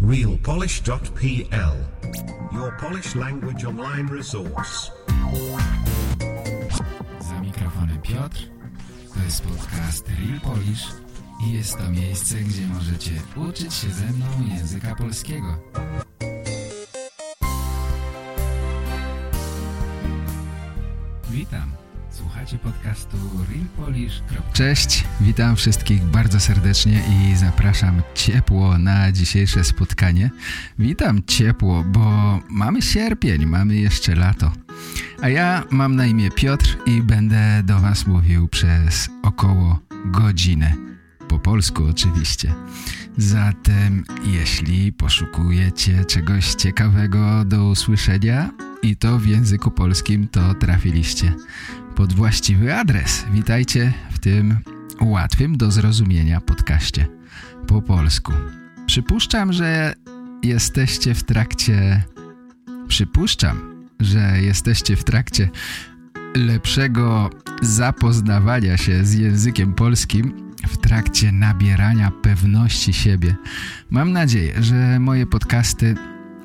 realpolish.pl Your Polish language online resource. Za mikrofonem Piotr. To jest podcast Real Polish i jest to miejsce, gdzie możecie uczyć się ze mną języka polskiego. Słuchacie podcastu Real Polish. Cześć, witam wszystkich bardzo serdecznie i zapraszam ciepło na dzisiejsze spotkanie. Witam ciepło, bo mamy sierpień, mamy jeszcze lato. A ja mam na imię Piotr i będę do Was mówił przez około godzinę. Po polsku oczywiście. Zatem jeśli poszukujecie czegoś ciekawego do usłyszenia i to w języku polskim, to trafiliście pod właściwy adres. Witajcie w tym łatwym do zrozumienia podcaście po polsku. Przypuszczam, że jesteście w trakcie... Przypuszczam, że jesteście w trakcie lepszego zapoznawania się z językiem polskim w trakcie nabierania pewności siebie. Mam nadzieję, że moje podcasty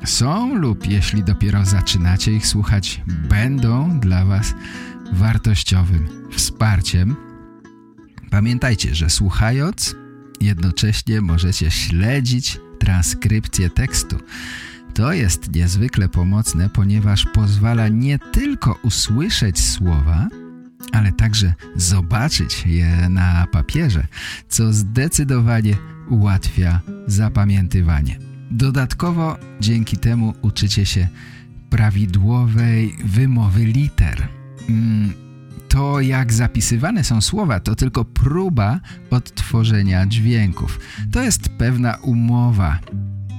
są lub jeśli dopiero zaczynacie ich słuchać, będą dla Was wartościowym wsparciem. Pamiętajcie, że słuchając jednocześnie możecie śledzić transkrypcję tekstu. To jest niezwykle pomocne, ponieważ pozwala nie tylko usłyszeć słowa, ale także zobaczyć je na papierze, co zdecydowanie ułatwia zapamiętywanie. Dodatkowo dzięki temu uczycie się prawidłowej wymowy liter. Mm, to jak zapisywane są słowa to tylko próba odtworzenia dźwięków. To jest pewna umowa.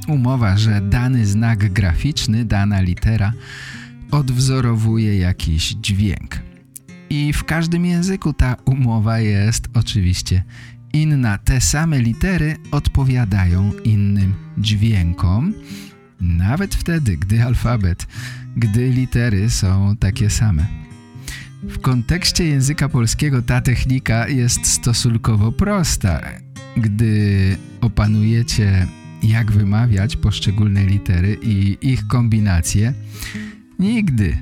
Umowa, że dany znak graficzny, dana litera odwzorowuje jakiś dźwięk. I w każdym języku ta umowa jest oczywiście inna. Te same litery odpowiadają innym dźwiękom, nawet wtedy, gdy alfabet, gdy litery są takie same. W kontekście języka polskiego ta technika jest stosunkowo prosta. Gdy opanujecie jak wymawiać poszczególne litery i ich kombinacje, nigdy,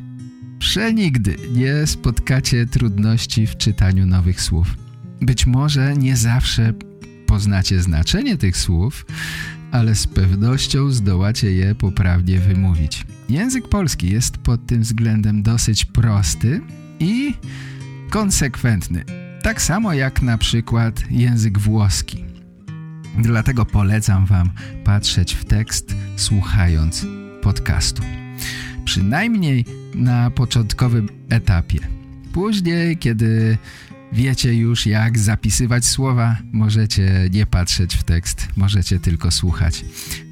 przenigdy nie spotkacie trudności w czytaniu nowych słów. Być może nie zawsze poznacie znaczenie tych słów, ale z pewnością zdołacie je poprawnie wymówić. Język polski jest pod tym względem dosyć prosty i konsekwentny. Tak samo jak na przykład język włoski. Dlatego polecam Wam patrzeć w tekst, słuchając podcastu. Przynajmniej na początkowym etapie. Później, kiedy wiecie już jak zapisywać słowa, możecie nie patrzeć w tekst, możecie tylko słuchać.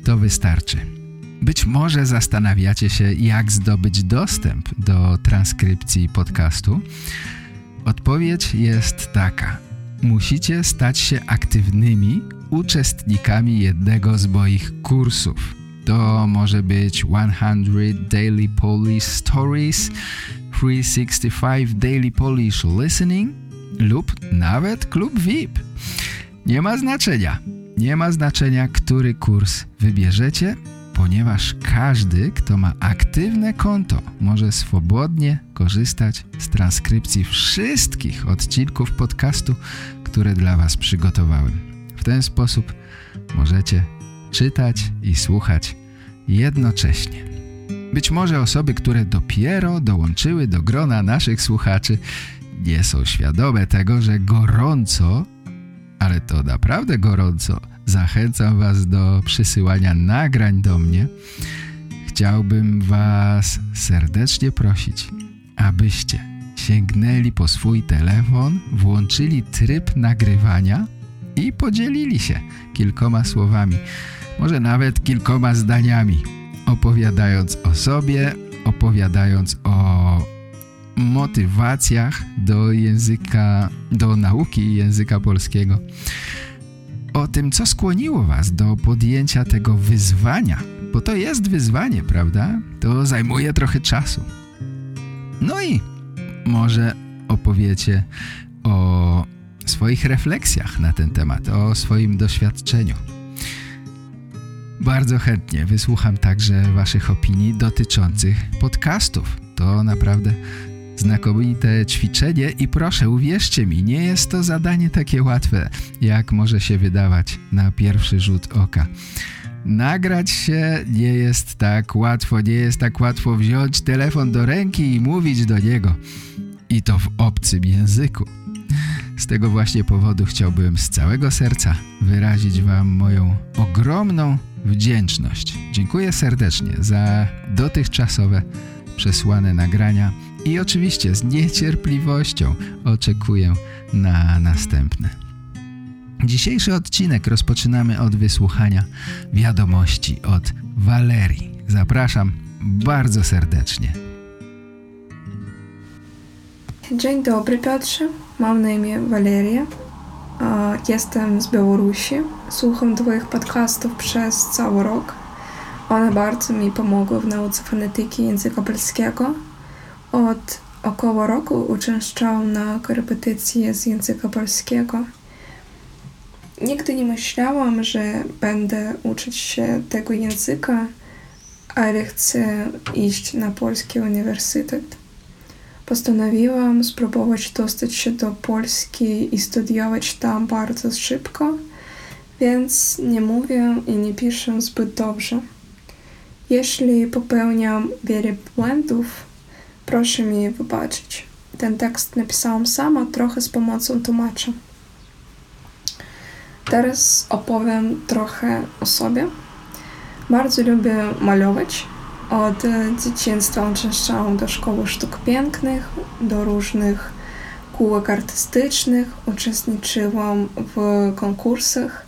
To wystarczy. Być może zastanawiacie się, jak zdobyć dostęp do transkrypcji podcastu. Odpowiedź jest taka. Musicie stać się aktywnymi uczestnikami jednego z moich kursów. To może być 100 Daily Polish Stories, 365 Daily Polish Listening lub nawet klub VIP. Nie ma znaczenia. Nie ma znaczenia, który kurs wybierzecie, ponieważ każdy, kto ma aktywne konto, może swobodnie korzystać z transkrypcji wszystkich odcinków podcastu, które dla Was przygotowałem. W ten sposób możecie czytać i słuchać jednocześnie. Być może osoby, które dopiero dołączyły do grona naszych słuchaczy, nie są świadome tego, że gorąco, ale to naprawdę gorąco, zachęcam Was do przysyłania nagrań do mnie. Chciałbym Was serdecznie prosić, abyście sięgnęli po swój telefon, włączyli tryb nagrywania i podzielili się kilkoma słowami, może nawet kilkoma zdaniami, opowiadając o sobie, opowiadając o motywacjach do języka, do nauki języka polskiego. O tym, co skłoniło was do podjęcia tego wyzwania, bo to jest wyzwanie, prawda? To zajmuje trochę czasu. No i może opowiecie o swoich refleksjach na ten temat, o swoim doświadczeniu. Bardzo chętnie wysłucham także Waszych opinii dotyczących podcastów. To naprawdę znakomite ćwiczenie i proszę, uwierzcie mi, nie jest to zadanie takie łatwe, jak może się wydawać na pierwszy rzut oka. Nagrać się nie jest tak łatwo, nie jest tak łatwo wziąć telefon do ręki i mówić do niego. I to w obcym języku. Z tego właśnie powodu chciałbym z całego serca wyrazić Wam moją ogromną wdzięczność. Dziękuję serdecznie za dotychczasowe przesłane nagrania i oczywiście z niecierpliwością oczekuję na następne. Dzisiejszy odcinek rozpoczynamy od wysłuchania wiadomości od Walerii. Zapraszam bardzo serdecznie. Dzień dobry Piotrze, mam na imię Waleria. Jestem z Białorusi. Słucham Twoich podcastów przez cały rok. One bardzo mi pomogły w nauce fonetyki języka polskiego. Od około roku uczęszczałam na korepetycje z języka polskiego. Nigdy nie myślałam, że będę uczyć się tego języka, ale chcę iść na polski uniwersytet. Postanowiłam spróbować dostać się do Polski i studiować tam bardzo szybko, więc nie mówię i nie piszę zbyt dobrze. Jeśli popełniam wiele błędów, proszę mi wybaczyć. Ten tekst napisałam sama, trochę z pomocą tłumacza. Teraz opowiem trochę o sobie. Bardzo lubię malować. Od dzieciństwa uczęszczałam do szkoły sztuk pięknych, do różnych kółek artystycznych, uczestniczyłam w konkursach.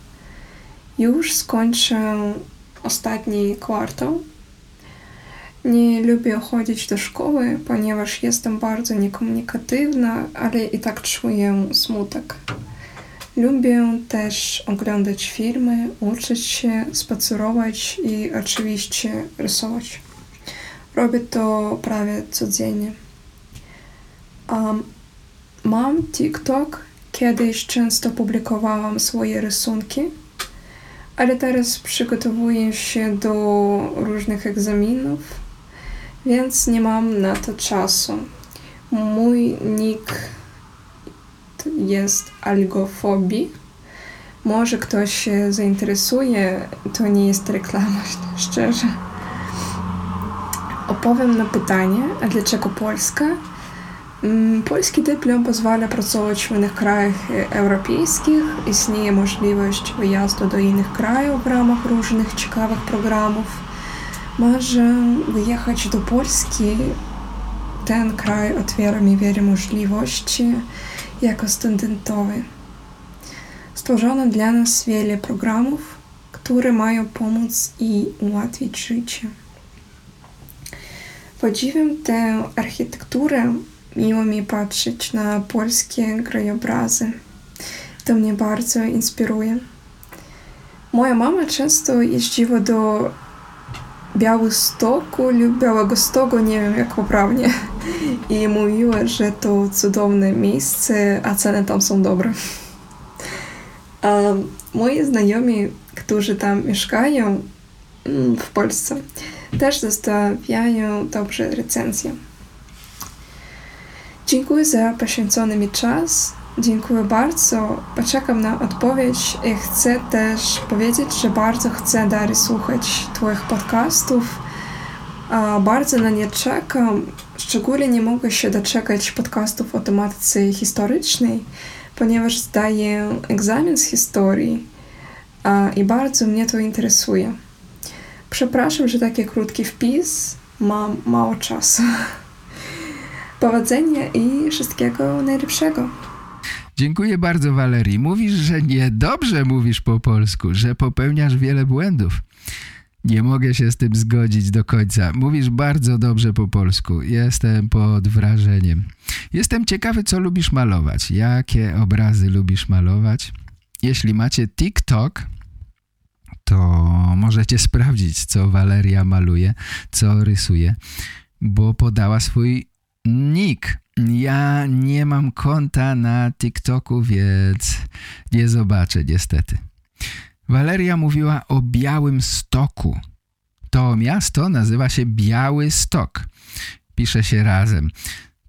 Już skończę ostatni kwartał. Nie lubię chodzić do szkoły, ponieważ jestem bardzo niekomunikatywna, ale i tak czuję smutek. Lubię też oglądać filmy, uczyć się, spacerować i oczywiście rysować. Robię to prawie codziennie. Um, mam TikTok. Kiedyś często publikowałam swoje rysunki, ale teraz przygotowuję się do różnych egzaminów, więc nie mam na to czasu. Mój nick jest algofobii. Może ktoś się zainteresuje, to nie jest reklama, szczerze. Opowiem na pytanie, a dlaczego Polska? Mm, polski dyplom pozwala pracować w innych krajach europejskich. Istnieje możliwość wyjazdu do innych krajów w ramach różnych ciekawych programów. Może wyjechać do Polski. Ten kraj otwiera mi wiele możliwości jako studentowy. Stworzono dla nas wiele programów, które mają pomóc i ułatwić życie. Podziwiam tę architekturę, miło mi patrzeć na polskie krajobrazy. To mnie bardzo inspiruje. Moja mama często jeździła do Białostoku lub Białego Stoku, nie wiem jak poprawnie, i mówiła, że to cudowne miejsce, a ceny tam są dobre. A moi znajomi, którzy tam mieszkają mm, w Polsce, też zostawiają dobrze recenzje. Dziękuję za poświęcony mi czas. Dziękuję bardzo. Poczekam na odpowiedź i chcę też powiedzieć, że bardzo chcę dalej słuchać Twoich podcastów. Bardzo na nie czekam. Szczególnie nie mogę się doczekać podcastów o tematyce historycznej, ponieważ zdaję egzamin z historii i bardzo mnie to interesuje. Przepraszam, że taki krótki wpis, mam mało czasu. Powodzenia i wszystkiego najlepszego. Dziękuję bardzo, Walerii. Mówisz, że niedobrze mówisz po polsku, że popełniasz wiele błędów. Nie mogę się z tym zgodzić do końca. Mówisz bardzo dobrze po polsku. Jestem pod wrażeniem. Jestem ciekawy, co lubisz malować. Jakie obrazy lubisz malować? Jeśli macie TikTok, to możecie sprawdzić, co Waleria maluje, co rysuje, bo podała swój nick. Ja nie mam konta na TikToku, więc nie zobaczę niestety. Waleria mówiła o Białym Stoku. To miasto nazywa się Biały Stok. Pisze się razem.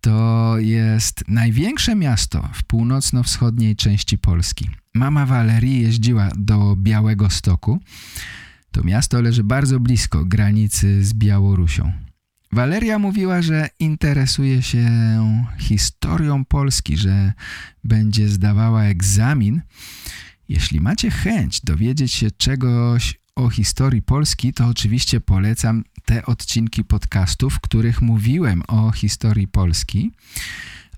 To jest największe miasto w północno-wschodniej części Polski. Mama Walerii jeździła do Białego Stoku. To miasto leży bardzo blisko granicy z Białorusią. Waleria mówiła, że interesuje się historią Polski, że będzie zdawała egzamin. Jeśli macie chęć dowiedzieć się czegoś o historii Polski, to oczywiście polecam te odcinki podcastów, w których mówiłem o historii Polski.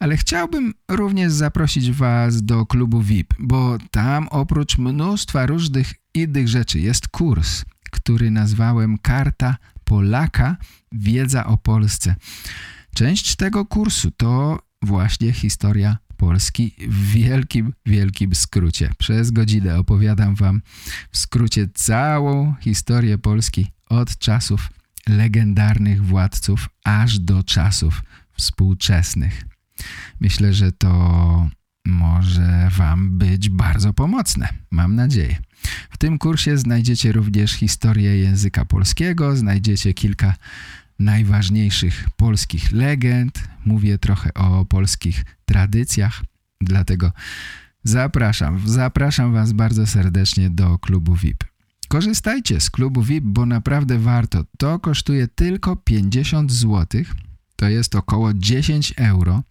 Ale chciałbym również zaprosić Was do klubu VIP, bo tam oprócz mnóstwa różnych innych rzeczy jest kurs, który nazwałem Karta Polaka Wiedza o Polsce. Część tego kursu to właśnie historia Polski w wielkim, wielkim skrócie. Przez godzinę opowiadam Wam w skrócie całą historię Polski od czasów legendarnych władców aż do czasów współczesnych. Myślę, że to może Wam być bardzo pomocne. Mam nadzieję. W tym kursie znajdziecie również historię języka polskiego, znajdziecie kilka najważniejszych polskich legend, mówię trochę o polskich tradycjach, dlatego zapraszam, zapraszam Was bardzo serdecznie do klubu VIP. Korzystajcie z klubu VIP, bo naprawdę warto. To kosztuje tylko 50 zł, to jest około 10 euro.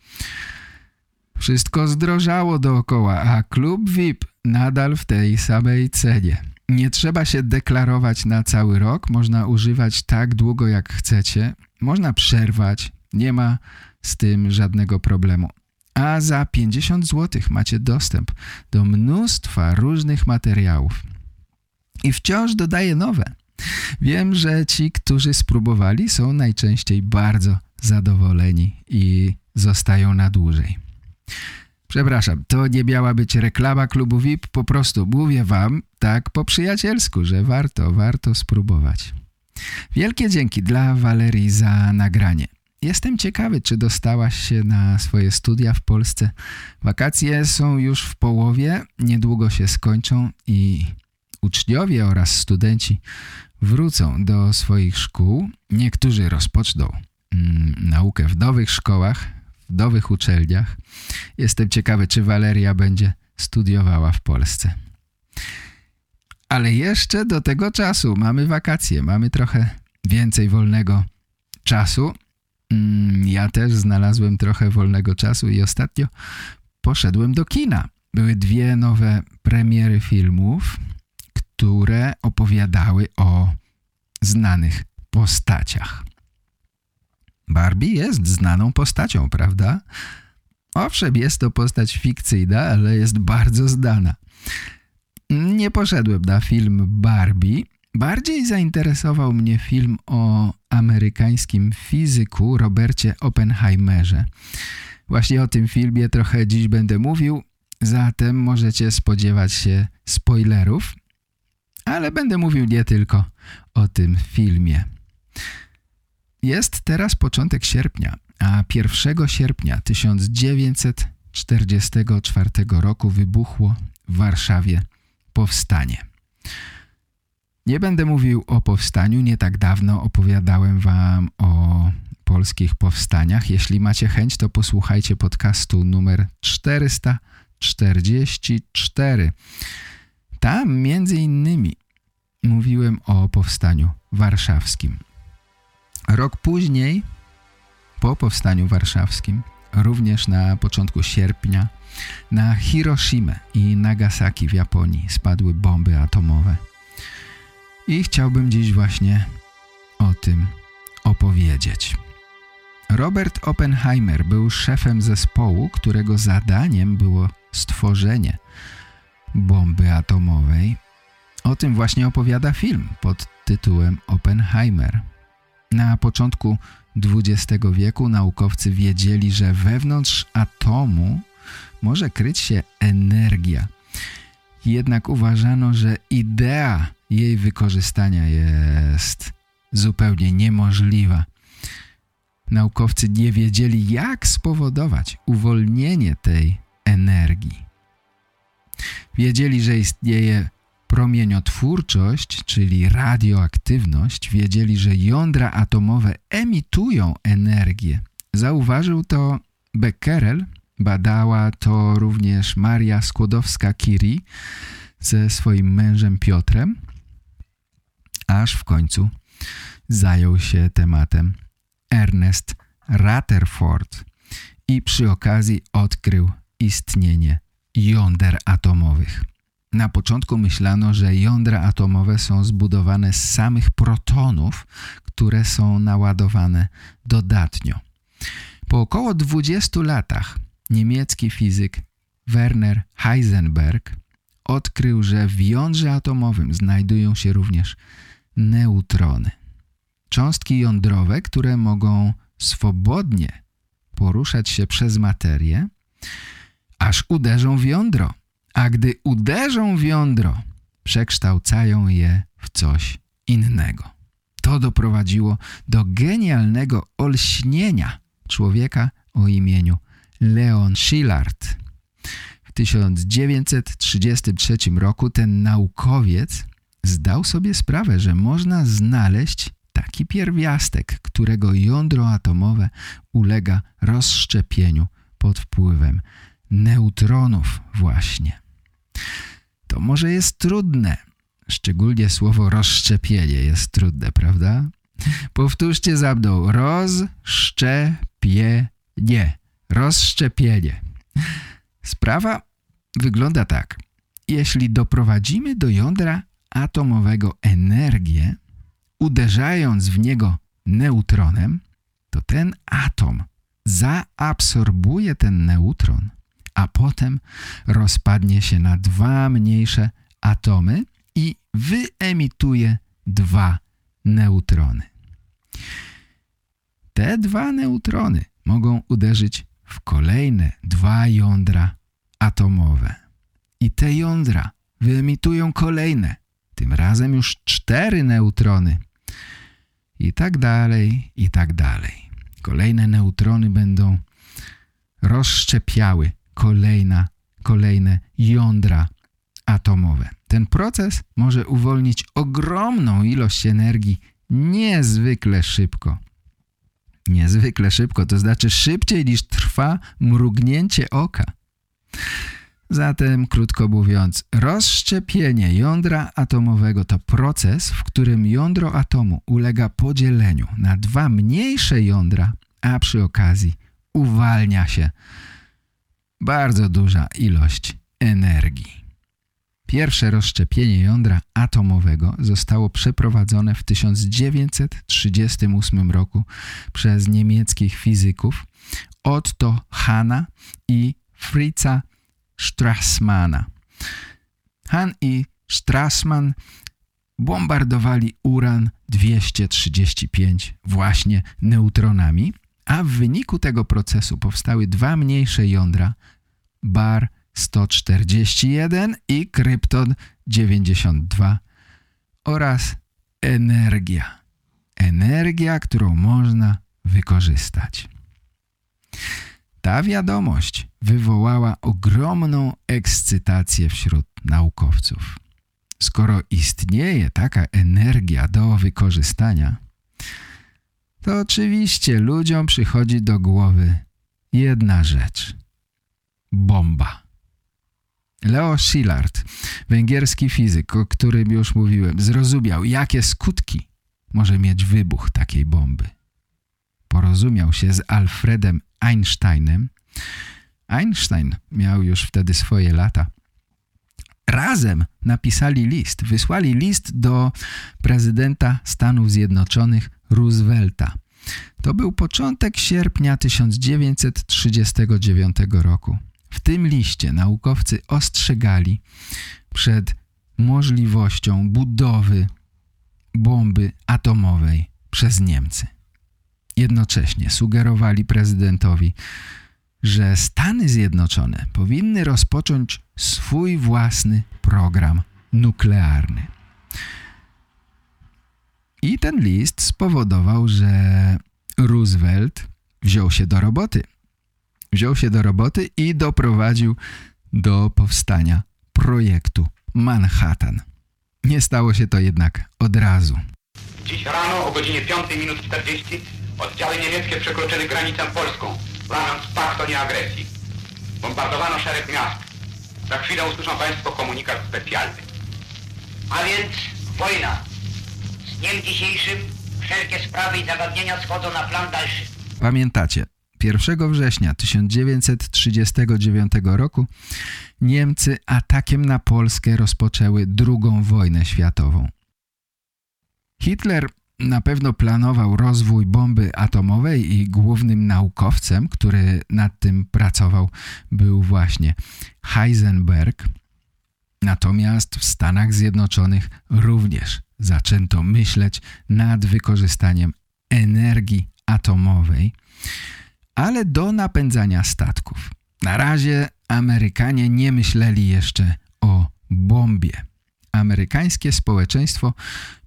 Wszystko zdrożało dookoła, a klub VIP nadal w tej samej cenie. Nie trzeba się deklarować na cały rok, można używać tak długo jak chcecie, można przerwać, nie ma z tym żadnego problemu. A za 50 zł macie dostęp do mnóstwa różnych materiałów. I wciąż dodaję nowe. Wiem, że ci, którzy spróbowali są najczęściej bardzo zadowoleni i zostają na dłużej. Przepraszam, to nie miała być reklama klubu VIP, po prostu mówię wam tak po przyjacielsku, że warto, warto spróbować. Wielkie dzięki dla Walerii za nagranie. Jestem ciekawy, czy dostałaś się na swoje studia w Polsce. Wakacje są już w połowie, niedługo się skończą i uczniowie oraz studenci wrócą do swoich szkół. Niektórzy rozpoczną mm, naukę w nowych szkołach, nowych uczelniach. Jestem ciekawy, czy Waleria będzie studiowała w Polsce. Ale jeszcze do tego czasu mamy wakacje, mamy trochę więcej wolnego czasu. Mm, ja też znalazłem trochę wolnego czasu i ostatnio poszedłem do kina. Były dwie nowe premiery filmów, które opowiadały o znanych postaciach. Barbie jest znaną postacią, prawda? Owszem, jest to postać fikcyjna, ale jest bardzo znana. Nie poszedłem na film Barbie. Bardziej zainteresował mnie film o amerykańskim fizyku Robercie Oppenheimerze. Właśnie o tym filmie trochę dziś będę mówił, zatem możecie spodziewać się spoilerów, ale będę mówił nie tylko o tym filmie. Jest teraz początek sierpnia, a 1 sierpnia 1944 roku wybuchło w Warszawie powstanie. Nie będę mówił o powstaniu, nie tak dawno opowiadałem wam o polskich powstaniach. Jeśli macie chęć, to posłuchajcie podcastu numer 444. Tam między innymi mówiłem o powstaniu warszawskim. Rok później, po powstaniu warszawskim, również na początku sierpnia, na Hiroshima i Nagasaki w Japonii spadły bomby atomowe. I chciałbym dziś właśnie o tym opowiedzieć. Robert Oppenheimer był szefem zespołu, którego zadaniem było stworzenie bomby atomowej. O tym właśnie opowiada film pod tytułem Oppenheimer. Na początku XX wieku naukowcy wiedzieli, że wewnątrz atomu może kryć się energia. Jednak uważano, że idea jej wykorzystania jest zupełnie niemożliwa. Naukowcy nie wiedzieli, jak spowodować uwolnienie tej energii. Wiedzieli, że istnieje promieniotwórczość, czyli radioaktywność, wiedzieli, że jądra atomowe emitują energię. Zauważył to Becquerel, badała to również Maria Skłodowska-Curie ze swoim mężem Piotrem, aż w końcu zajął się tematem Ernest Rutherford i przy okazji odkrył istnienie jąder atomowych. Na początku myślano, że jądra atomowe są zbudowane z samych protonów, które są naładowane dodatnio. Po około 20 latach niemiecki fizyk Werner Heisenberg odkrył, że w jądrze atomowym znajdują się również neutrony. Cząstki jądrowe, które mogą swobodnie poruszać się przez materię, aż uderzą w jądro. A gdy uderzą w jądro, przekształcają je w coś innego. To doprowadziło do genialnego olśnienia człowieka o imieniu Leon Szilard. W 1933 roku ten naukowiec zdał sobie sprawę, że można znaleźć taki pierwiastek, którego jądro atomowe ulega rozszczepieniu pod wpływem neutronów właśnie. To może jest trudne, szczególnie słowo rozszczepienie jest trudne, prawda? Powtórzcie za mną. Rozszczepienie. Rozszczepienie. Sprawa wygląda tak. Jeśli doprowadzimy do jądra atomowego energię, uderzając w niego neutronem, to ten atom zaabsorbuje ten neutron, a potem rozpadnie się na dwa mniejsze atomy i wyemituje dwa neutrony. Te dwa neutrony mogą uderzyć w kolejne dwa jądra atomowe. I te jądra wyemitują kolejne, tym razem już cztery neutrony. I tak dalej, i tak dalej. Kolejne neutrony będą rozszczepiały kolejna, kolejne jądra atomowe. Ten proces może uwolnić ogromną ilość energii niezwykle szybko. Niezwykle szybko, to znaczy szybciej niż trwa mrugnięcie oka. Zatem, krótko mówiąc, rozszczepienie jądra atomowego to proces, w którym jądro atomu ulega podzieleniu na dwa mniejsze jądra, a przy okazji uwalnia się bardzo duża ilość energii. Pierwsze rozszczepienie jądra atomowego zostało przeprowadzone w 1938 roku przez niemieckich fizyków Otto Hanna i Fritza Strassmana. Han i Strassman bombardowali uran-235 właśnie neutronami, a w wyniku tego procesu powstały dwa mniejsze jądra bar 141 i krypton 92 oraz energia. Energia, którą można wykorzystać. Ta wiadomość wywołała ogromną ekscytację wśród naukowców. Skoro istnieje taka energia do wykorzystania, to oczywiście ludziom przychodzi do głowy jedna rzecz. Bomba. Leo Szilard, węgierski fizyk, o którym już mówiłem, zrozumiał, jakie skutki może mieć wybuch takiej bomby. Porozumiał się z Alfredem Einsteinem. Einstein miał już wtedy swoje lata. Razem napisali list, wysłali list do prezydenta Stanów Zjednoczonych Roosevelta. To był początek sierpnia 1939 roku. W tym liście naukowcy ostrzegali przed możliwością budowy bomby atomowej przez Niemcy. Jednocześnie sugerowali prezydentowi, że Stany Zjednoczone powinny rozpocząć swój własny program nuklearny. I ten list spowodował, że Roosevelt wziął się do roboty. Wziął się do roboty i doprowadził do powstania projektu Manhattan. Nie stało się to jednak od razu. Dziś rano o godzinie 5 minut 40 oddziały niemieckie przekroczyły granicę polską, planując pakt o nieagresji. Bombardowano szereg miast. Za chwilę usłyszą Państwo komunikat specjalny. A więc wojna. Z dniem dzisiejszym wszelkie sprawy i zagadnienia schodzą na plan dalszy. Pamiętacie, 1 września 1939 roku Niemcy atakiem na Polskę rozpoczęły II wojnę światową. Hitler na pewno planował rozwój bomby atomowej i głównym naukowcem, który nad tym pracował, był właśnie Heisenberg. Natomiast w Stanach Zjednoczonych również zaczęto myśleć nad wykorzystaniem energii atomowej, ale do napędzania statków. Na razie Amerykanie nie myśleli jeszcze o bombie. Amerykańskie społeczeństwo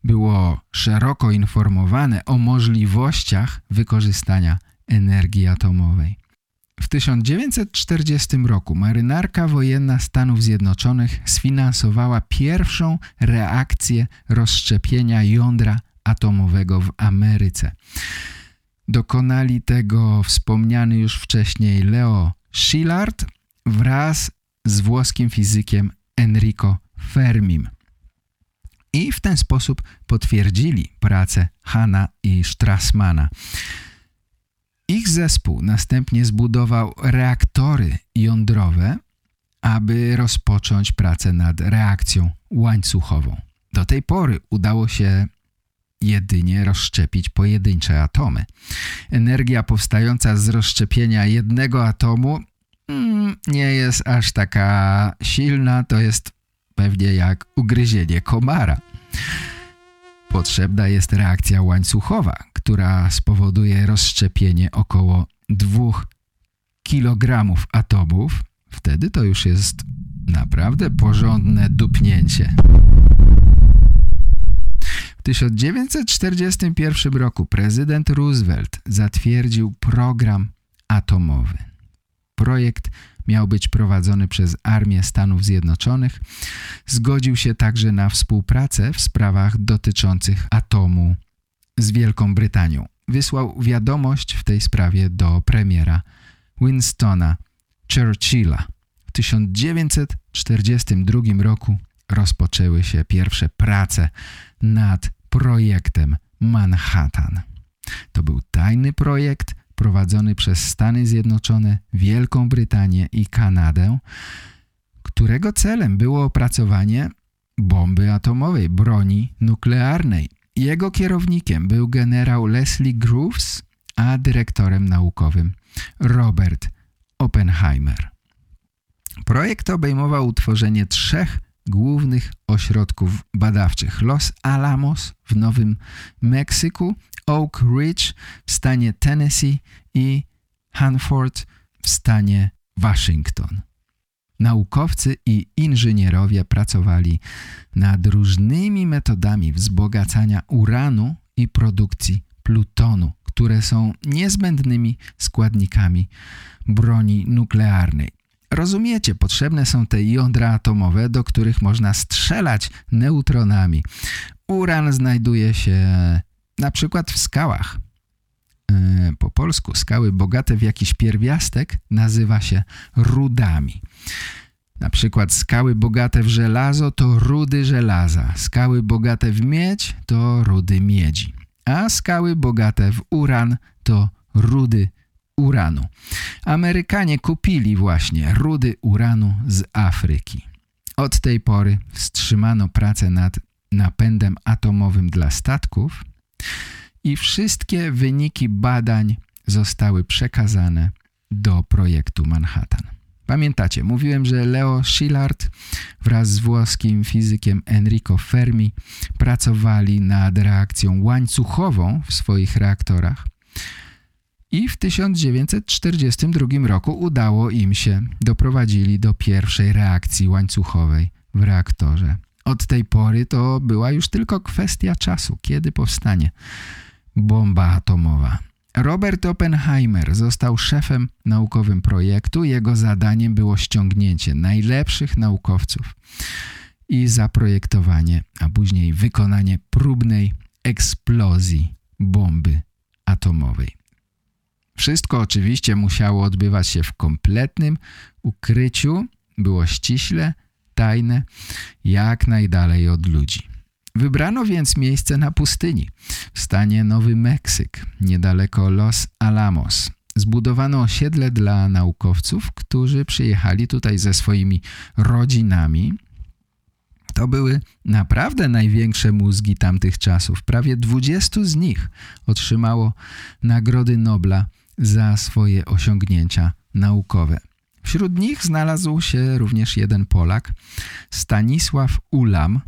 było szeroko informowane o możliwościach wykorzystania energii atomowej. W 1940 roku marynarka wojenna Stanów Zjednoczonych sfinansowała pierwszą reakcję rozszczepienia jądra atomowego w Ameryce. Dokonali tego wspomniany już wcześniej Leo Szilard wraz z włoskim fizykiem Enrico Fermim. I w ten sposób potwierdzili pracę Hanna i Strassmana. Ich zespół następnie zbudował reaktory jądrowe, aby rozpocząć pracę nad reakcją łańcuchową. Do tej pory udało się jedynie rozszczepić pojedyncze atomy. Energia powstająca z rozszczepienia jednego atomu mm, nie jest aż taka silna, to jest pewnie jak ugryzienie komara. Potrzebna jest reakcja łańcuchowa, która spowoduje rozszczepienie około 2 kg atomów. Wtedy to już jest naprawdę porządne dupnięcie. W 1941 roku prezydent Roosevelt zatwierdził program atomowy. Projekt miał być prowadzony przez Armię Stanów Zjednoczonych. Zgodził się także na współpracę w sprawach dotyczących atomu z Wielką Brytanią. Wysłał wiadomość w tej sprawie do premiera Winstona Churchilla. W 1942 roku rozpoczęły się pierwsze prace nad projektem Manhattan. To był tajny projekt prowadzony przez Stany Zjednoczone, Wielką Brytanię i Kanadę, którego celem było opracowanie bomby atomowej, broni nuklearnej. Jego kierownikiem był generał Leslie Groves, a dyrektorem naukowym Robert Oppenheimer. Projekt obejmował utworzenie trzech głównych ośrodków badawczych Los Alamos w Nowym Meksyku, Oak Ridge w stanie Tennessee i Hanford w stanie Waszyngton. Naukowcy i inżynierowie pracowali nad różnymi metodami wzbogacania uranu i produkcji plutonu, które są niezbędnymi składnikami broni nuklearnej. Rozumiecie, potrzebne są te jądra atomowe, do których można strzelać neutronami. Uran znajduje się na przykład w skałach. E, po polsku skały bogate w jakiś pierwiastek nazywa się rudami. Na przykład skały bogate w żelazo to rudy żelaza, skały bogate w miedź to rudy miedzi, a skały bogate w uran to rudy uranu. Amerykanie kupili właśnie rudy uranu z Afryki. Od tej pory wstrzymano pracę nad napędem atomowym dla statków i wszystkie wyniki badań zostały przekazane do projektu Manhattan. Pamiętacie, mówiłem, że Leo Szilard wraz z włoskim fizykiem Enrico Fermi pracowali nad reakcją łańcuchową w swoich reaktorach i w 1942 roku udało im się, doprowadzili do pierwszej reakcji łańcuchowej w reaktorze. Od tej pory to była już tylko kwestia czasu, kiedy powstanie bomba atomowa. Robert Oppenheimer został szefem naukowym projektu. Jego zadaniem było ściągnięcie najlepszych naukowców i zaprojektowanie, a później wykonanie próbnej eksplozji bomby atomowej. Wszystko oczywiście musiało odbywać się w kompletnym ukryciu, było ściśle, tajne, jak najdalej od ludzi. Wybrano więc miejsce na pustyni w stanie Nowy Meksyk, niedaleko Los Alamos. Zbudowano osiedle dla naukowców, którzy przyjechali tutaj ze swoimi rodzinami. To były naprawdę największe mózgi tamtych czasów. Prawie 20 z nich otrzymało Nagrody Nobla za swoje osiągnięcia naukowe. Wśród nich znalazł się również jeden Polak, Stanisław Ulam.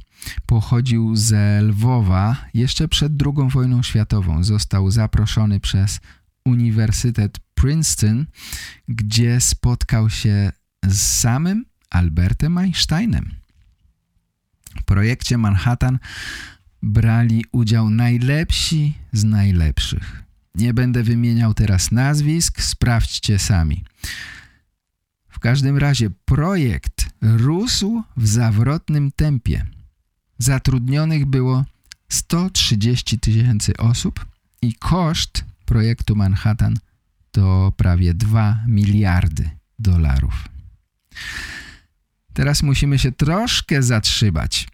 Pochodził ze Lwowa jeszcze przed II wojną światową. Został zaproszony przez Uniwersytet Princeton, gdzie spotkał się z samym Albertem Einsteinem. W projekcie Manhattan brali udział najlepsi z najlepszych. Nie będę wymieniał teraz nazwisk, sprawdźcie sami. W każdym razie projekt rósł w zawrotnym tempie. Zatrudnionych było 130 tysięcy osób i koszt projektu Manhattan to prawie 2 miliardy dolarów. Teraz musimy się troszkę zatrzymać,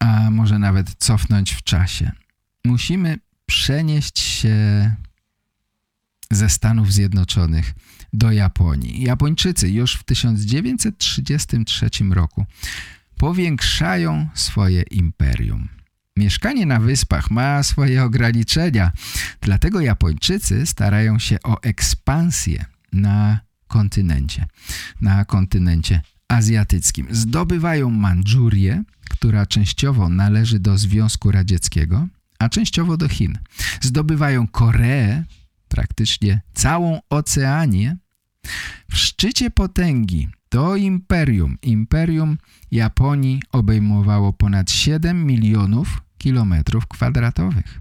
a może nawet cofnąć w czasie. Musimy przenieść się ze Stanów Zjednoczonych do Japonii. Japończycy już w 1933 roku powiększają swoje imperium. Mieszkanie na wyspach ma swoje ograniczenia, dlatego Japończycy starają się o ekspansję na kontynencie, na kontynencie azjatyckim. Zdobywają Mandżurię, która częściowo należy do Związku Radzieckiego, a częściowo do Chin. Zdobywają Koreę, praktycznie całą Oceanię. W szczycie potęgi to imperium, imperium Japonii obejmowało ponad 7 milionów kilometrów kwadratowych.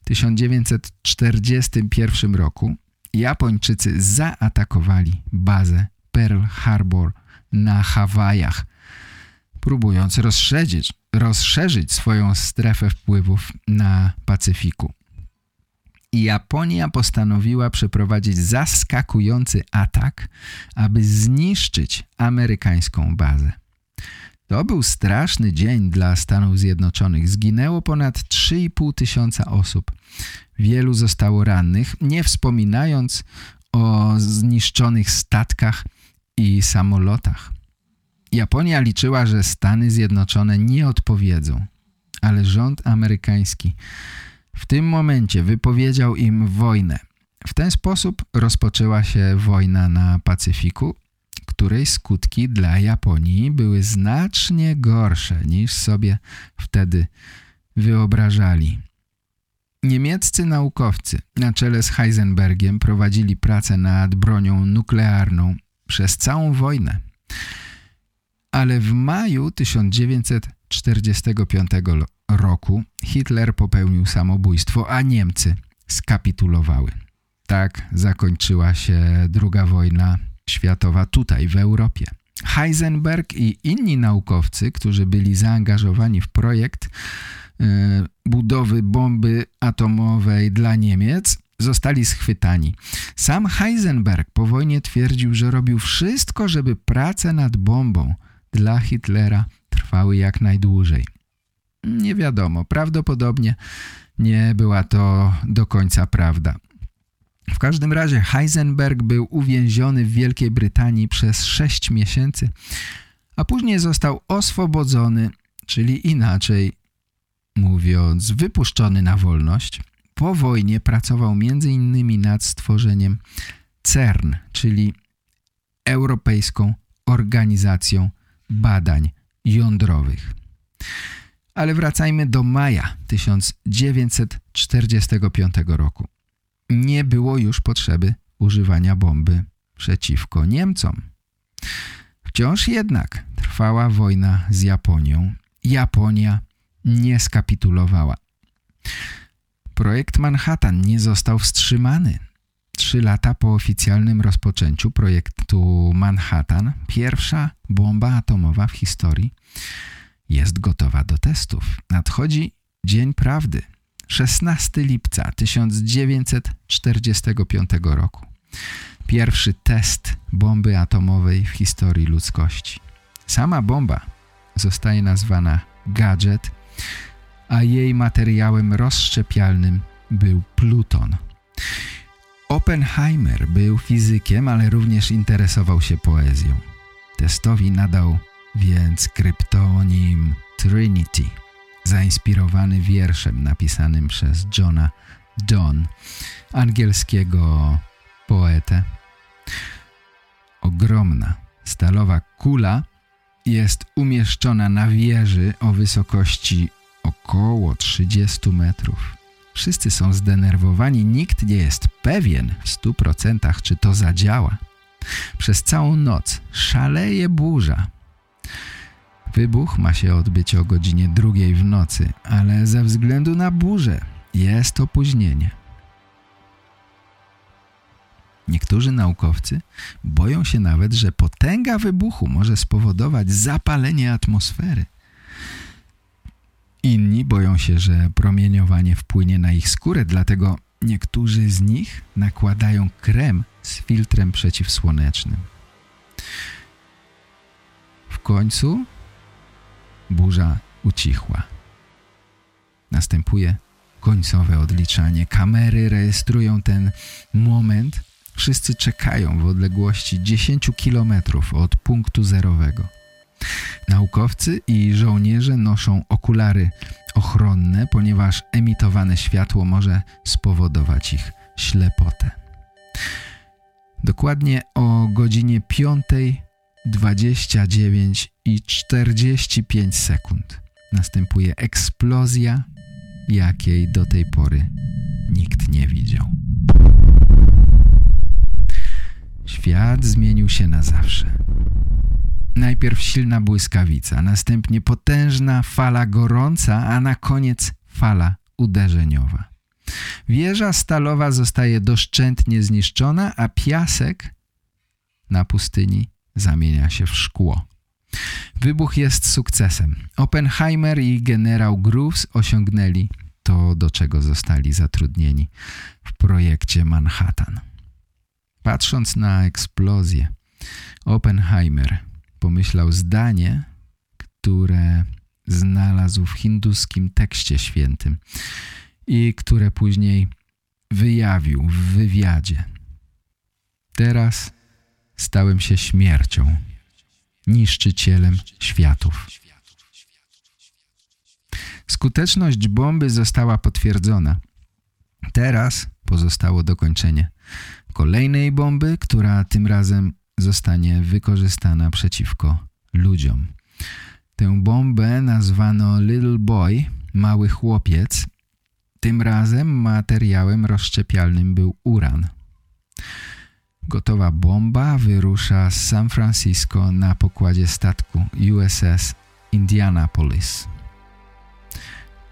W 1941 roku Japończycy zaatakowali bazę Pearl Harbor na Hawajach, próbując rozszerzyć, rozszerzyć swoją strefę wpływów na Pacyfiku. Japonia postanowiła przeprowadzić zaskakujący atak, aby zniszczyć amerykańską bazę. To był straszny dzień dla Stanów Zjednoczonych. Zginęło ponad 3,5 tysiąca osób. Wielu zostało rannych, nie wspominając o zniszczonych statkach i samolotach. Japonia liczyła, że Stany Zjednoczone nie odpowiedzą, ale rząd amerykański w tym momencie wypowiedział im wojnę. W ten sposób rozpoczęła się wojna na Pacyfiku, której skutki dla Japonii były znacznie gorsze niż sobie wtedy wyobrażali. Niemieccy naukowcy na czele z Heisenbergiem prowadzili pracę nad bronią nuklearną przez całą wojnę. Ale w maju 1945 roku Hitler popełnił samobójstwo, a Niemcy skapitulowały. Tak zakończyła się II wojna światowa tutaj w Europie. Heisenberg i inni naukowcy, którzy byli zaangażowani w projekt yy, budowy bomby atomowej dla Niemiec, zostali schwytani. Sam Heisenberg po wojnie twierdził, że robił wszystko, żeby prace nad bombą dla Hitlera trwały jak najdłużej. Nie wiadomo, prawdopodobnie nie była to do końca prawda. W każdym razie Heisenberg był uwięziony w Wielkiej Brytanii przez 6 miesięcy, a później został oswobodzony, czyli inaczej mówiąc, wypuszczony na wolność. Po wojnie pracował m.in. nad stworzeniem CERN, czyli Europejską Organizacją Badań Jądrowych. Ale wracajmy do maja 1945 roku. Nie było już potrzeby używania bomby przeciwko Niemcom. Wciąż jednak trwała wojna z Japonią. Japonia nie skapitulowała. Projekt Manhattan nie został wstrzymany. Trzy lata po oficjalnym rozpoczęciu projekt projektu Manhattan, pierwsza bomba atomowa w historii, jest gotowa do testów. Nadchodzi Dzień Prawdy, 16 lipca 1945 roku. Pierwszy test bomby atomowej w historii ludzkości. Sama bomba zostaje nazwana gadżet, a jej materiałem rozszczepialnym był pluton. Oppenheimer był fizykiem, ale również interesował się poezją. Testowi nadał więc kryptonim Trinity, zainspirowany wierszem napisanym przez Johna Donne, angielskiego poetę. Ogromna stalowa kula jest umieszczona na wieży o wysokości około 30 metrów. Wszyscy są zdenerwowani, nikt nie jest pewien w stu procentach, czy to zadziała. Przez całą noc szaleje burza. Wybuch ma się odbyć o godzinie drugiej w nocy, ale ze względu na burzę jest opóźnienie. Niektórzy naukowcy boją się nawet, że potęga wybuchu może spowodować zapalenie atmosfery. Inni boją się, że promieniowanie wpłynie na ich skórę, dlatego niektórzy z nich nakładają krem z filtrem przeciwsłonecznym. Końcu burza ucichła. Następuje końcowe odliczanie. Kamery rejestrują ten moment. Wszyscy czekają w odległości 10 kilometrów od punktu zerowego. Naukowcy i żołnierze noszą okulary ochronne, ponieważ emitowane światło może spowodować ich ślepotę. Dokładnie o godzinie 5.29 i 45 sekund następuje eksplozja, jakiej do tej pory nikt nie widział. Świat zmienił się na zawsze. Najpierw silna błyskawica, następnie potężna fala gorąca, a na koniec fala uderzeniowa. Wieża stalowa zostaje doszczętnie zniszczona, a piasek na pustyni zamienia się w szkło. Wybuch jest sukcesem. Oppenheimer i generał Groves osiągnęli to, do czego zostali zatrudnieni w projekcie Manhattan. Patrząc na eksplozję, Oppenheimer pomyślał zdanie, które znalazł w hinduskim tekście świętym i które później wyjawił w wywiadzie. Teraz stałem się śmiercią, niszczycielem światów. Skuteczność bomby została potwierdzona. Teraz pozostało dokończenie kolejnej bomby, która tym razem zostanie wykorzystana przeciwko ludziom. Tę bombę nazwano Little Boy, mały chłopiec. Tym razem materiałem rozszczepialnym był uran. Gotowa bomba wyrusza z San Francisco na pokładzie statku USS Indianapolis.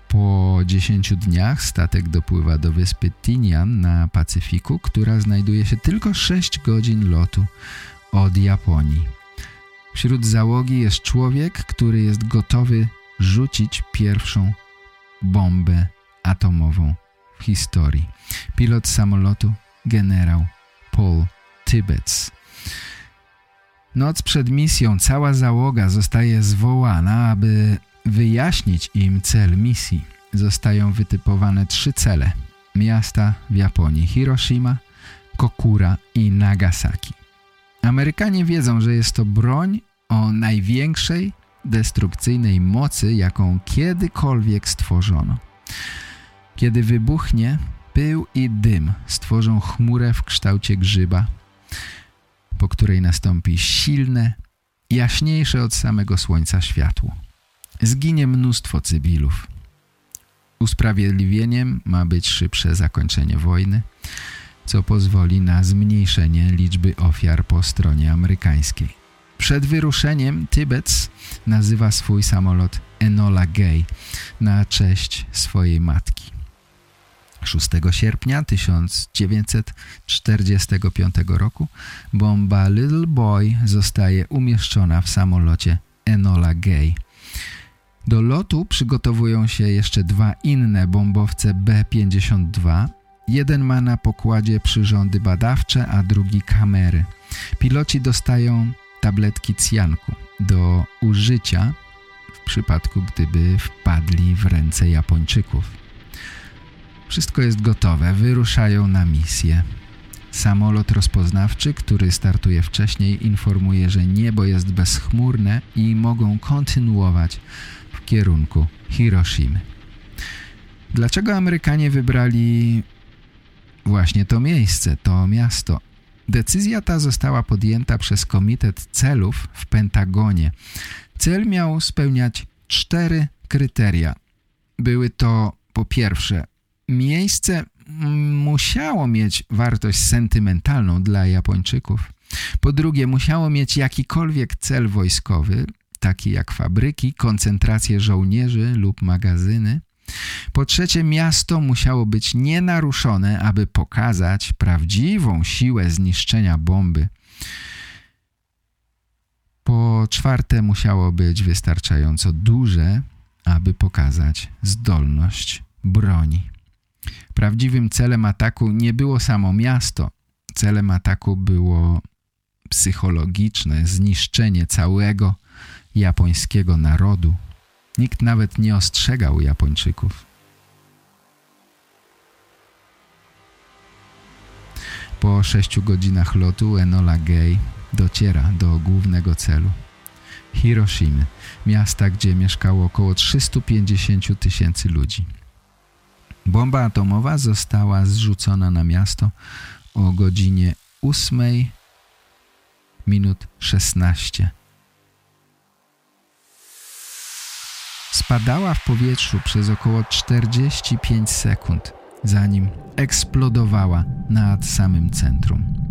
Po 10 dniach statek dopływa do wyspy Tinian na Pacyfiku, która znajduje się tylko 6 godzin lotu od Japonii. Wśród załogi jest człowiek, który jest gotowy rzucić pierwszą bombę atomową w historii. Pilot samolotu generał Paul Noc przed misją cała załoga zostaje zwołana, aby wyjaśnić im cel misji. Zostają wytypowane trzy cele. Miasta w Japonii Hiroshima, Kokura i Nagasaki. Amerykanie wiedzą, że jest to broń o największej destrukcyjnej mocy, jaką kiedykolwiek stworzono. Kiedy wybuchnie, pył i dym stworzą chmurę w kształcie grzyba, po której nastąpi silne, jaśniejsze od samego słońca światło. Zginie mnóstwo cywilów. Usprawiedliwieniem ma być szybsze zakończenie wojny, co pozwoli na zmniejszenie liczby ofiar po stronie amerykańskiej. Przed wyruszeniem Tybet nazywa swój samolot Enola Gay na cześć swojej matki. 6 sierpnia 1945 roku bomba Little Boy zostaje umieszczona w samolocie Enola Gay. Do lotu przygotowują się jeszcze dwa inne bombowce B-52. Jeden ma na pokładzie przyrządy badawcze, a drugi kamery. Piloci dostają tabletki cjanku do użycia w przypadku, gdyby wpadli w ręce Japończyków. Wszystko jest gotowe, wyruszają na misję. Samolot rozpoznawczy, który startuje wcześniej, informuje, że niebo jest bezchmurne i mogą kontynuować w kierunku Hiroshimy. Dlaczego Amerykanie wybrali właśnie to miejsce, to miasto? Decyzja ta została podjęta przez Komitet Celów w Pentagonie. Cel miał spełniać cztery kryteria. Były to po pierwsze miejsce musiało mieć wartość sentymentalną dla Japończyków. Po drugie, musiało mieć jakikolwiek cel wojskowy, taki jak fabryki, koncentrację żołnierzy lub magazyny. Po trzecie, miasto musiało być nienaruszone, aby pokazać prawdziwą siłę zniszczenia bomby. Po czwarte, musiało być wystarczająco duże, aby pokazać zdolność broni. Prawdziwym celem ataku nie było samo miasto. Celem ataku było psychologiczne zniszczenie całego japońskiego narodu. Nikt nawet nie ostrzegał Japończyków. Po sześciu godzinach lotu Enola Gay dociera do głównego celu. Hiroshimy, miasta, gdzie mieszkało około 350 tysięcy ludzi. Bomba atomowa została zrzucona na miasto o godzinie 8 minut 16. Spadała w powietrzu przez około 45 sekund, zanim eksplodowała nad samym centrum.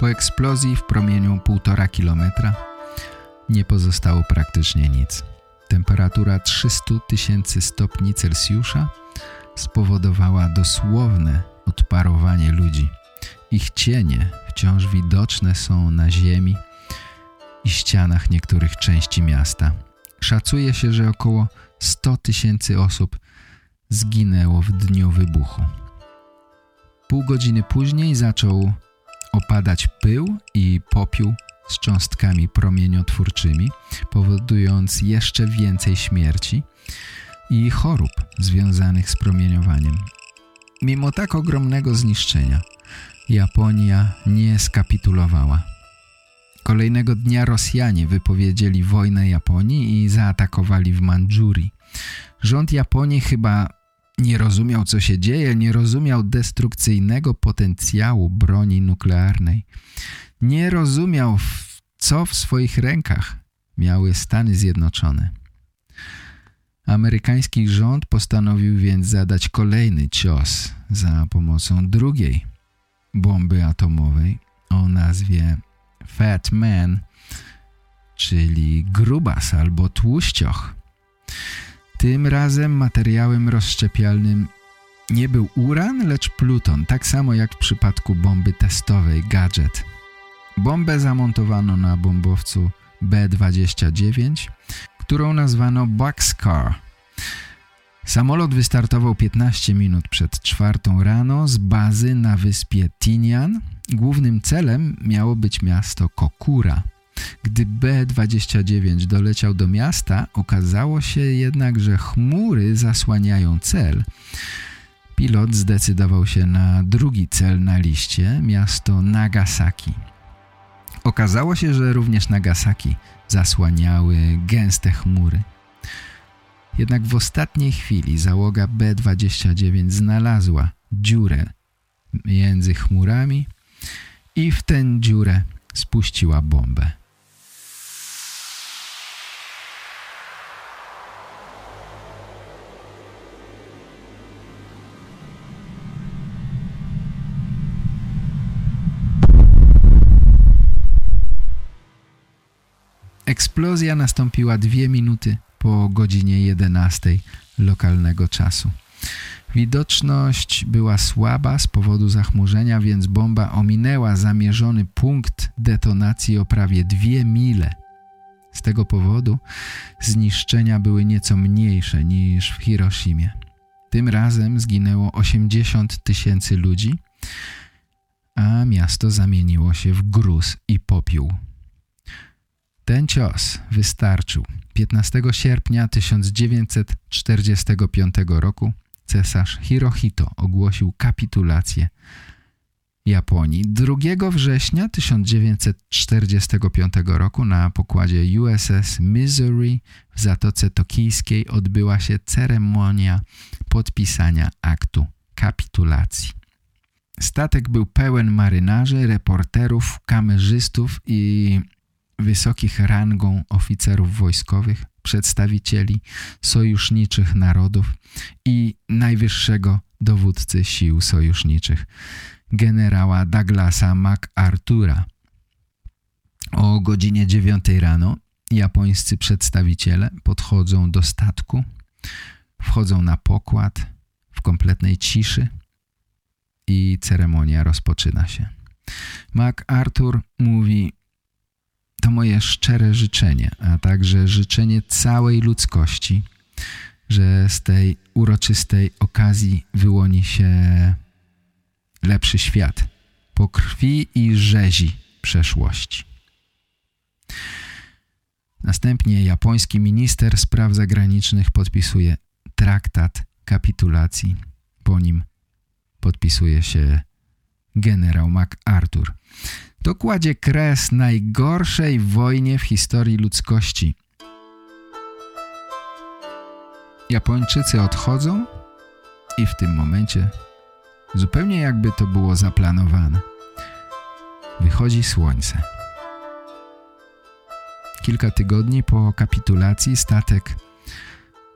Po eksplozji w promieniu 1,5 kilometra nie pozostało praktycznie nic. Temperatura 300 tysięcy stopni Celsjusza spowodowała dosłowne odparowanie ludzi. Ich cienie wciąż widoczne są na ziemi i ścianach niektórych części miasta. Szacuje się, że około 100 tysięcy osób zginęło w dniu wybuchu. Pół godziny później zaczął opadać pył i popiół z cząstkami promieniotwórczymi, powodując jeszcze więcej śmierci i chorób związanych z promieniowaniem. Mimo tak ogromnego zniszczenia, Japonia nie skapitulowała. Kolejnego dnia Rosjanie wypowiedzieli wojnę Japonii i zaatakowali w Mandżurii. Rząd Japonii chyba nie rozumiał, co się dzieje, nie rozumiał destrukcyjnego potencjału broni nuklearnej. Nie rozumiał, co w swoich rękach miały Stany Zjednoczone. Amerykański rząd postanowił więc zadać kolejny cios za pomocą drugiej bomby atomowej o nazwie Fat Man, czyli grubas albo tłuścioch. Tym razem materiałem rozszczepialnym nie był uran, lecz pluton, tak samo jak w przypadku bomby testowej Gadget. Bombę zamontowano na bombowcu B-29, którą nazwano Boxcar. Samolot wystartował 15 minut przed czwartą rano z bazy na wyspie Tinian. Głównym celem miało być miasto Kokura. Gdy B-29 doleciał do miasta, okazało się jednak, że chmury zasłaniają cel. Pilot zdecydował się na drugi cel na liście, miasto Nagasaki. Okazało się, że również Nagasaki zasłaniały gęste chmury. Jednak w ostatniej chwili załoga B-29 znalazła dziurę między chmurami i w tę dziurę spuściła bombę. Eksplozja nastąpiła dwie minuty po godzinie 11 lokalnego czasu. Widoczność była słaba z powodu zachmurzenia, więc bomba ominęła zamierzony punkt detonacji o prawie dwie mile. Z tego powodu zniszczenia były nieco mniejsze niż w Hiroshimie. Tym razem zginęło 80 tysięcy ludzi, a miasto zamieniło się w gruz i popiół. Ten cios wystarczył. 15 sierpnia 1945 roku cesarz Hirohito ogłosił kapitulację Japonii. 2 września 1945 roku na pokładzie USS Missouri w Zatoce Tokijskiej odbyła się ceremonia podpisania aktu kapitulacji. Statek był pełen marynarzy, reporterów, kamerzystów i wysokich rangą oficerów wojskowych, przedstawicieli sojuszniczych narodów i najwyższego dowódcy sił sojuszniczych, generała Douglasa MacArthura. O godzinie 9 rano japońscy przedstawiciele podchodzą do statku, wchodzą na pokład w kompletnej ciszy i ceremonia rozpoczyna się. MacArthur mówi to moje szczere życzenie, a także życzenie całej ludzkości, że z tej uroczystej okazji wyłoni się lepszy świat po krwi i rzezi przeszłości. Następnie japoński minister spraw zagranicznych podpisuje traktat kapitulacji. Po nim podpisuje się generał MacArthur. To kładzie kres najgorszej wojnie w historii ludzkości. Japończycy odchodzą i w tym momencie, zupełnie jakby to było zaplanowane, wychodzi słońce. Kilka tygodni po kapitulacji statek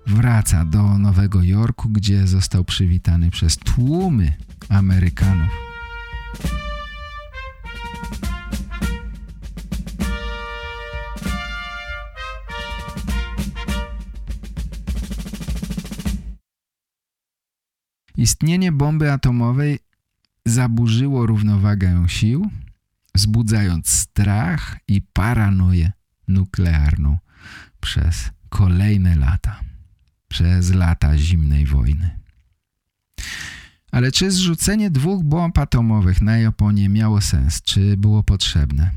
wraca do Nowego Jorku, gdzie został przywitany przez tłumy Amerykanów. Istnienie bomby atomowej zaburzyło równowagę sił, wzbudzając strach i paranoję nuklearną przez kolejne lata, przez lata zimnej wojny. Ale czy zrzucenie dwóch bomb atomowych na Japonię miało sens? Czy było potrzebne?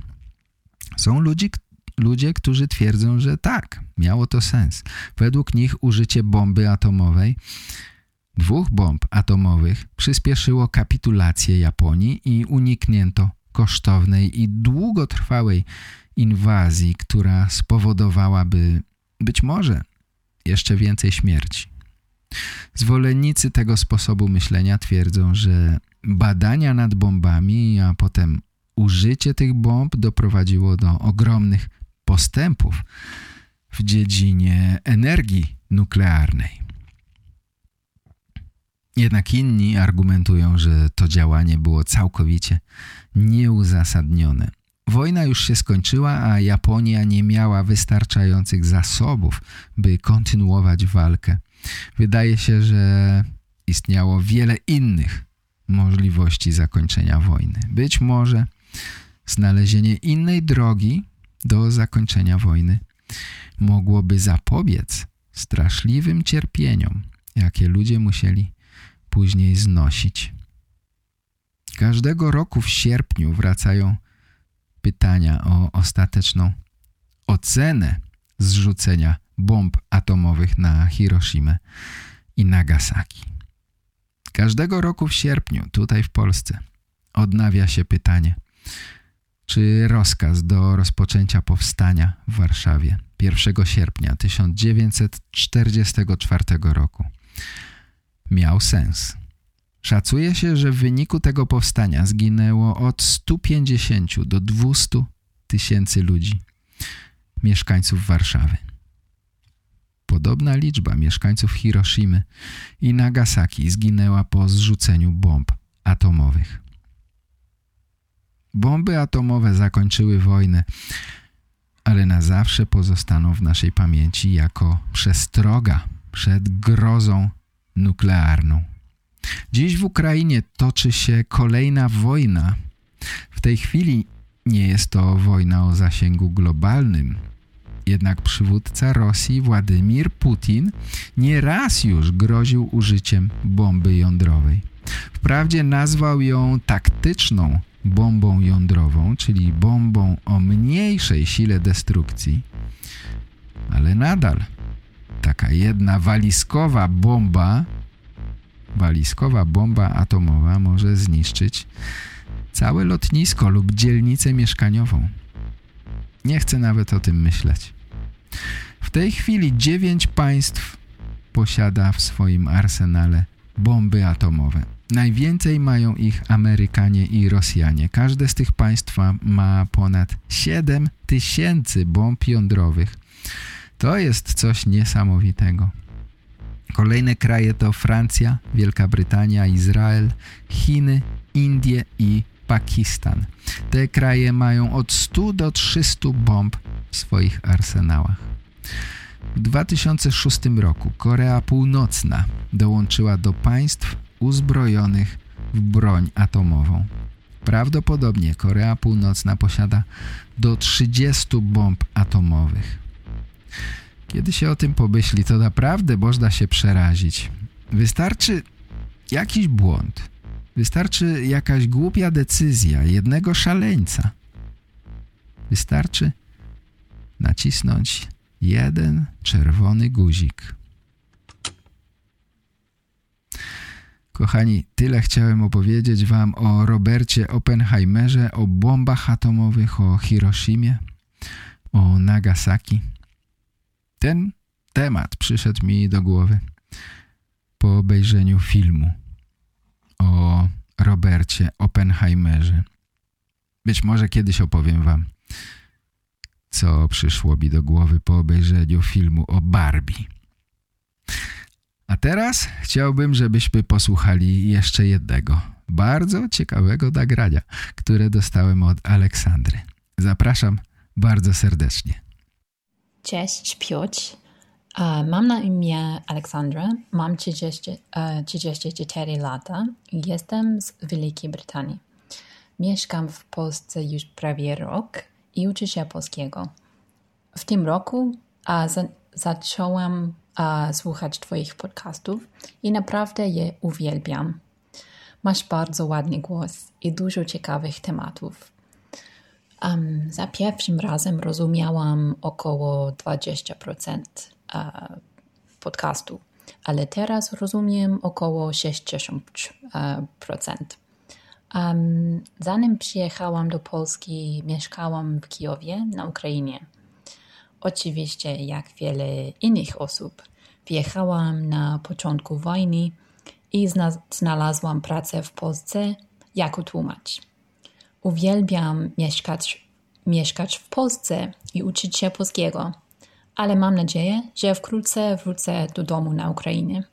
Są ludzi, ludzie, którzy twierdzą, że tak, miało to sens. Według nich użycie bomby atomowej dwóch bomb atomowych przyspieszyło kapitulację Japonii i uniknięto kosztownej i długotrwałej inwazji, która spowodowałaby być może jeszcze więcej śmierci. Zwolennicy tego sposobu myślenia twierdzą, że badania nad bombami, a potem użycie tych bomb doprowadziło do ogromnych postępów w dziedzinie energii nuklearnej. Jednak inni argumentują, że to działanie było całkowicie nieuzasadnione. Wojna już się skończyła, a Japonia nie miała wystarczających zasobów, by kontynuować walkę. Wydaje się, że istniało wiele innych możliwości zakończenia wojny. Być może znalezienie innej drogi do zakończenia wojny mogłoby zapobiec straszliwym cierpieniom, jakie ludzie musieli później znosić. Każdego roku w sierpniu wracają pytania o ostateczną ocenę zrzucenia bomb atomowych na Hiroshima i Nagasaki. Każdego roku w sierpniu, tutaj w Polsce, odnawia się pytanie, czy rozkaz do rozpoczęcia powstania w Warszawie 1 sierpnia 1944 roku miał sens. Szacuje się, że w wyniku tego powstania zginęło od 150 do 200 tysięcy ludzi, mieszkańców Warszawy. Podobna liczba mieszkańców Hiroshimy i Nagasaki zginęła po zrzuceniu bomb atomowych. Bomby atomowe zakończyły wojnę, ale na zawsze pozostaną w naszej pamięci jako przestroga przed grozą nuklearną. Dziś w Ukrainie toczy się kolejna wojna. W tej chwili nie jest to wojna o zasięgu globalnym. Jednak przywódca Rosji Władimir Putin nie raz już groził użyciem bomby jądrowej. Wprawdzie nazwał ją taktyczną bombą jądrową, czyli bombą o mniejszej sile destrukcji, ale nadal taka jedna walizkowa bomba, walizkowa bomba atomowa może zniszczyć całe lotnisko lub dzielnicę mieszkaniową. Nie chcę nawet o tym myśleć. W tej chwili dziewięć państw posiada w swoim arsenale bomby atomowe. Najwięcej mają ich Amerykanie i Rosjanie. Każde z tych państw ma ponad 7 tysięcy bomb jądrowych. To jest coś niesamowitego. Kolejne kraje to Francja, Wielka Brytania, Izrael, Chiny, Indie i Pakistan. Te kraje mają od 100 do 300 bomb w swoich arsenałach. W 2006 roku Korea Północna dołączyła do państw uzbrojonych w broń atomową. Prawdopodobnie Korea Północna posiada do 30 bomb atomowych. Kiedy się o tym pomyśli, to naprawdę można się przerazić. Wystarczy jakiś błąd, wystarczy jakaś głupia decyzja jednego szaleńca. Wystarczy nacisnąć jeden czerwony guzik. Kochani, tyle chciałem opowiedzieć wam o Robercie Oppenheimerze, o bombach atomowych, o Hiroshimie, o Nagasaki. Ten temat przyszedł mi do głowy po obejrzeniu filmu o Robercie Oppenheimerze. Być może kiedyś opowiem wam, co przyszło mi do głowy po obejrzeniu filmu o Barbie. A teraz chciałbym, żebyśmy posłuchali jeszcze jednego, bardzo ciekawego nagrania, które dostałem od Aleksandry. Zapraszam bardzo serdecznie. Cześć Piotr. Mam na imię Aleksandra, mam 30, 34 lata i jestem z Wielkiej Brytanii. Mieszkam w Polsce już prawie rok i uczę się polskiego. W tym roku za, zacząłem słuchać Twoich podcastów i naprawdę je uwielbiam. Masz bardzo ładny głos i dużo ciekawych tematów. Um, za pierwszym razem rozumiałam około 20% uh, podcastu, ale teraz rozumiem około 60%. Um, zanim przyjechałam do Polski, mieszkałam w Kijowie na Ukrainie. Oczywiście, jak wiele innych osób, wjechałam na początku wojny i znalazłam pracę w Polsce jako tłumacz. Uwielbiam mieszkać, mieszkać w Polsce i uczyć się polskiego, ale mam nadzieję, że wkrótce wrócę do domu na Ukrainę.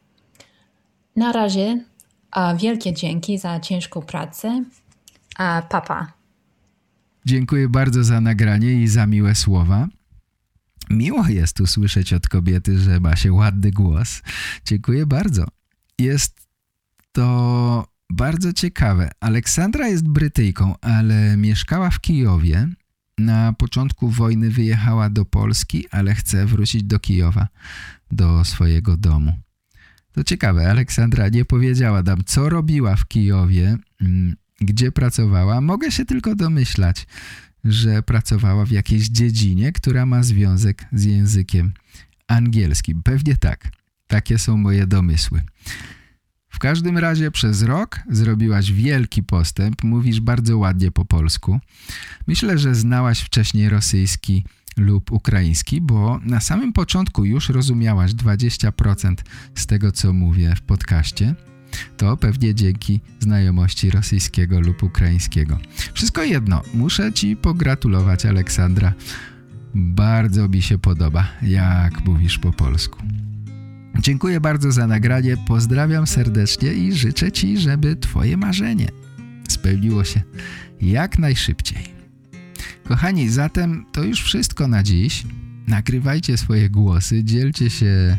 Na razie a wielkie dzięki za ciężką pracę. A papa. Dziękuję bardzo za nagranie i za miłe słowa. Miło jest usłyszeć od kobiety, że ma się ładny głos. Dziękuję bardzo. Jest to bardzo ciekawe. Aleksandra jest Brytyjką, ale mieszkała w Kijowie. Na początku wojny wyjechała do Polski, ale chce wrócić do Kijowa, do swojego domu. To ciekawe, Aleksandra nie powiedziała nam, co robiła w Kijowie, mm, gdzie pracowała. Mogę się tylko domyślać, że pracowała w jakiejś dziedzinie, która ma związek z językiem angielskim. Pewnie tak. Takie są moje domysły. W każdym razie przez rok zrobiłaś wielki postęp, mówisz bardzo ładnie po polsku. Myślę, że znałaś wcześniej rosyjski lub ukraiński, bo na samym początku już rozumiałaś 20% z tego, co mówię w podcaście. To pewnie dzięki znajomości rosyjskiego lub ukraińskiego. Wszystko jedno, muszę Ci pogratulować, Aleksandra. Bardzo mi się podoba, jak mówisz po polsku. Dziękuję bardzo za nagranie, pozdrawiam serdecznie i życzę Ci, żeby Twoje marzenie spełniło się jak najszybciej. Kochani, zatem to już wszystko na dziś. Nagrywajcie swoje głosy, dzielcie się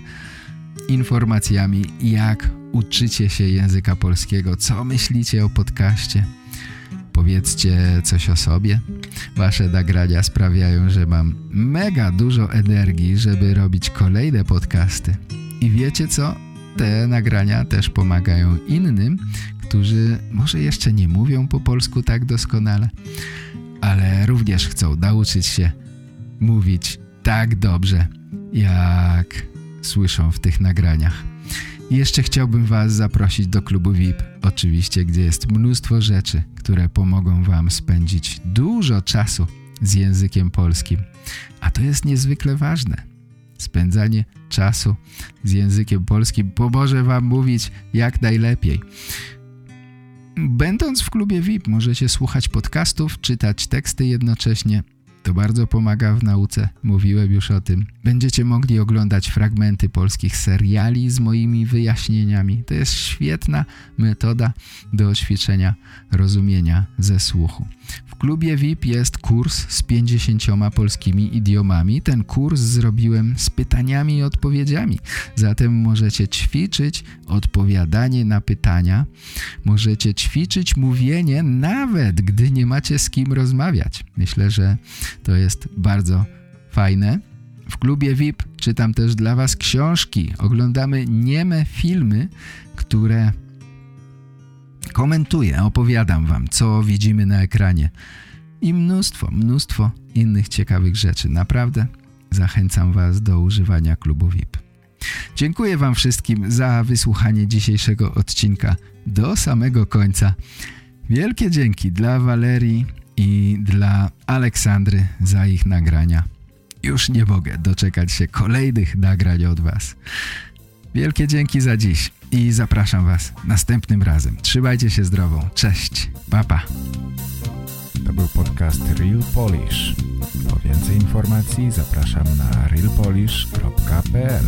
informacjami, jak uczycie się języka polskiego, co myślicie o podcaście. Powiedzcie coś o sobie. Wasze nagrania sprawiają, że mam mega dużo energii, żeby robić kolejne podcasty. I wiecie co? Te nagrania też pomagają innym, którzy może jeszcze nie mówią po polsku tak doskonale, ale również chcą nauczyć się mówić tak dobrze, jak słyszą w tych nagraniach. I jeszcze chciałbym Was zaprosić do klubu VIP, oczywiście, gdzie jest mnóstwo rzeczy, które pomogą Wam spędzić dużo czasu z językiem polskim. A to jest niezwykle ważne. Spędzanie czasu z językiem polskim pomoże Wam mówić jak najlepiej. Będąc w klubie VIP możecie słuchać podcastów, czytać teksty jednocześnie. To bardzo pomaga w nauce, mówiłem już o tym. Będziecie mogli oglądać fragmenty polskich seriali z moimi wyjaśnieniami. To jest świetna metoda do ćwiczenia rozumienia ze słuchu. W klubie VIP jest kurs z 50 polskimi idiomami. Ten kurs zrobiłem z pytaniami i odpowiedziami. Zatem możecie ćwiczyć odpowiadanie na pytania. Możecie ćwiczyć mówienie nawet gdy nie macie z kim rozmawiać. Myślę, że to jest bardzo fajne. W klubie VIP czytam też dla Was książki. Oglądamy nieme filmy, które komentuję, opowiadam Wam, co widzimy na ekranie. I mnóstwo, mnóstwo innych ciekawych rzeczy. Naprawdę zachęcam Was do używania klubu VIP. Dziękuję Wam wszystkim za wysłuchanie dzisiejszego odcinka do samego końca. Wielkie dzięki dla Walerii i dla Aleksandry za ich nagrania. Już nie mogę doczekać się kolejnych nagrań od Was. Wielkie dzięki za dziś i zapraszam Was następnym razem. Trzymajcie się zdrowo. Cześć. Papa. To był podcast Real Polish. Po więcej informacji zapraszam na realpolish.pl